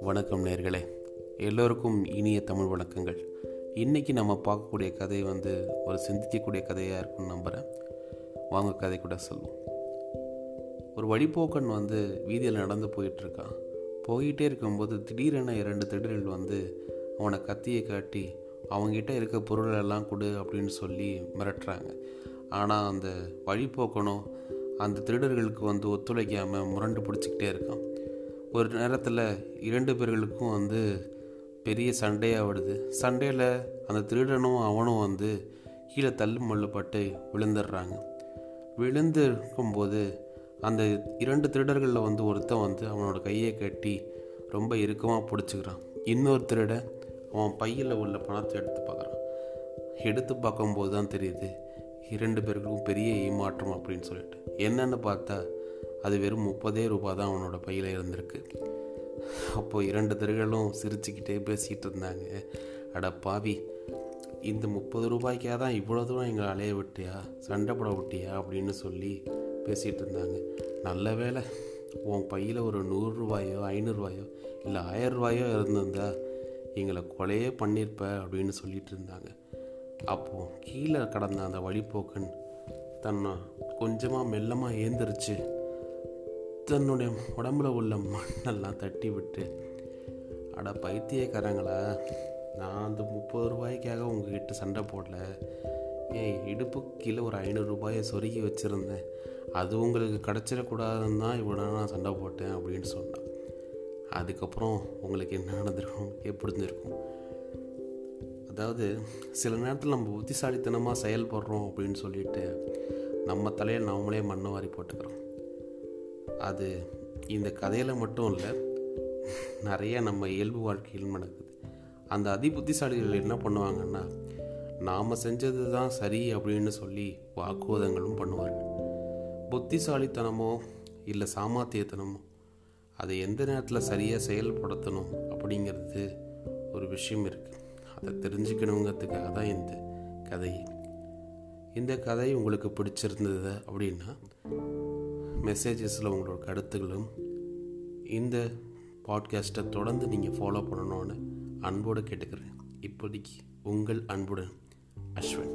வணக்கம் நேர்களே. எல்லோருக்கும் இனிய தமிழ் வணக்கங்கள். இன்றைக்கி நம்ம பார்க்கக்கூடிய கதை வந்து ஒரு சிந்திக்கக்கூடிய கதையாக இருக்கும்னு நம்புகிறேன் வாங்க கதை கூட சொல்லுவோம் ஒரு வழிபோக்கன் வந்து வீதியில் நடந்து போயிட்டுருக்கான். போயிட்டே இருக்கும்போது திடீரென இரண்டு திடீர்கள் வந்து அவனை கத்தியை காட்டி அவங்ககிட்ட இருக்க பொருள் எல்லாம் கொடு அப்படின்னு சொல்லி மிரட்டுறாங்க. ஆனால் அந்த வழிபோக்கணும் அந்த திருடர்களுக்கு வந்து ஒத்துழைக்காமல் முரண்டு பிடிச்சிக்கிட்டே இருக்கான். ஒரு நேரத்தில் இரண்டு பேர்களுக்கும் வந்து பெரிய சண்டையாக விடுது சண்டையில் அந்த திருடனும் அவனும் வந்து கீழே தள்ளு மல்லுப்பட்டு விழுந்துடுறாங்க. விழுந்து இருக்கும்போது அந்த இரண்டு திருடர்களில் வந்து ஒருத்தன் வந்து அவனோட கையை கட்டி ரொம்ப இறுக்கமாக பிடிச்சிக்கிறான். இன்னொரு திருட அவன் பையில் உள்ள பணத்தை எடுத்து பார்க்குறான். எடுத்து பார்க்கும்போது தான் தெரியுது இரண்டு பேருக்கும் பெரிய ஏமாற்றம் அப்படின்னு சொல்லிட்டு. என்னென்னு பார்த்தா அது வெறும் முப்பதே ரூபாய் தான் அவனோட பையில் இருந்திருக்கு. அப்போது இரண்டு தெருகளும் சிரிச்சுக்கிட்டே பேசிகிட்டு இருந்தாங்க. அட பாவி இந்த முப்பது ரூபாய்க்காக தான் இவ்வளோ தூரம் எங்களை அலைய விட்டியா? சண்டை போட விட்டியா? அப்படின்னு சொல்லி பேசிகிட்டு இருந்தாங்க. நல்ல வேலை உன் பையில் ஒரு நூறுரூவாயோ ஐநூறுரூவாயோ இல்லை ஆயிரம் ரூபாயோ இருந்திருந்தா எங்களை கொலையே பண்ணியிருப்ப அப்படின்னு சொல்லிட்டு இருந்தாங்க. அப்போது கீழே கடந்த அந்த வழிப்போக்கன் தன்னை கொஞ்சமாக மெல்லமாக ஏந்திரிச்சு. தன்னுடைய உடம்புல உள்ள மண்ணெல்லாம் தட்டி விட்டு அட பைத்தியக்காரங்களா நான் அந்த முப்பது ரூபாய்க்காக உங்ககிட்ட சண்டை போடல. ஏன் இடுப்புக்கு கீழே ஒரு ஐநூறு ரூபாயை சொருகி வச்சுருந்தேன். அது உங்களுக்கு கிடச்சிடக்கூடாதுன்னு தான் இவ்வளோ நான் சண்டை போட்டேன் அப்படின்னு சொன்னான். அதுக்கப்புறம் உங்களுக்கு என்ன நடந்திருக்கும் எப்படி இருந்திருக்கும் அதாவது சில நேரத்தில் நம்ம புத்திசாலித்தனமாக செயல்படுறோம் அப்படின்னு சொல்லிட்டு நம்ம தலையில் நாமளே மண்ணை வாரி போட்டுக்கிறோம். அது இந்த கதையில் மட்டும் இல்லை நிறைய நம்ம இயல்பு வாழ்க்கையில் நடக்குது. அந்த அதி புத்திசாலிகள் என்ன பண்ணுவாங்கன்னா நாம் செஞ்சது தான் சரி அப்படின்னு சொல்லி வாக்குவாதங்களும் பண்ணுவார்கள் புத்திசாலித்தனமோ இல்லை சாமாத்தியத்தனமோ அதை எந்த நேரத்தில் சரியாக செயல்படுத்தணும் அப்படிங்கிறது ஒரு விஷயம் இருக்குது அதை தெரிஞ்சுக்கணுங்கிறதுக்காக தான் இந்த கதை. இந்த கதை உங்களுக்கு பிடிச்சிருந்தது அப்படின்னா மெசேஜஸில் உங்களோட கருத்துக்களும் இந்த பாட்காஸ்ட்டை தொடர்ந்து நீங்கள் ஃபாலோ பண்ணணும்னு அன்போடு கேட்டுக்கிறேன். இப்போதைக்கு உங்கள் அன்புடன் அஸ்வின்.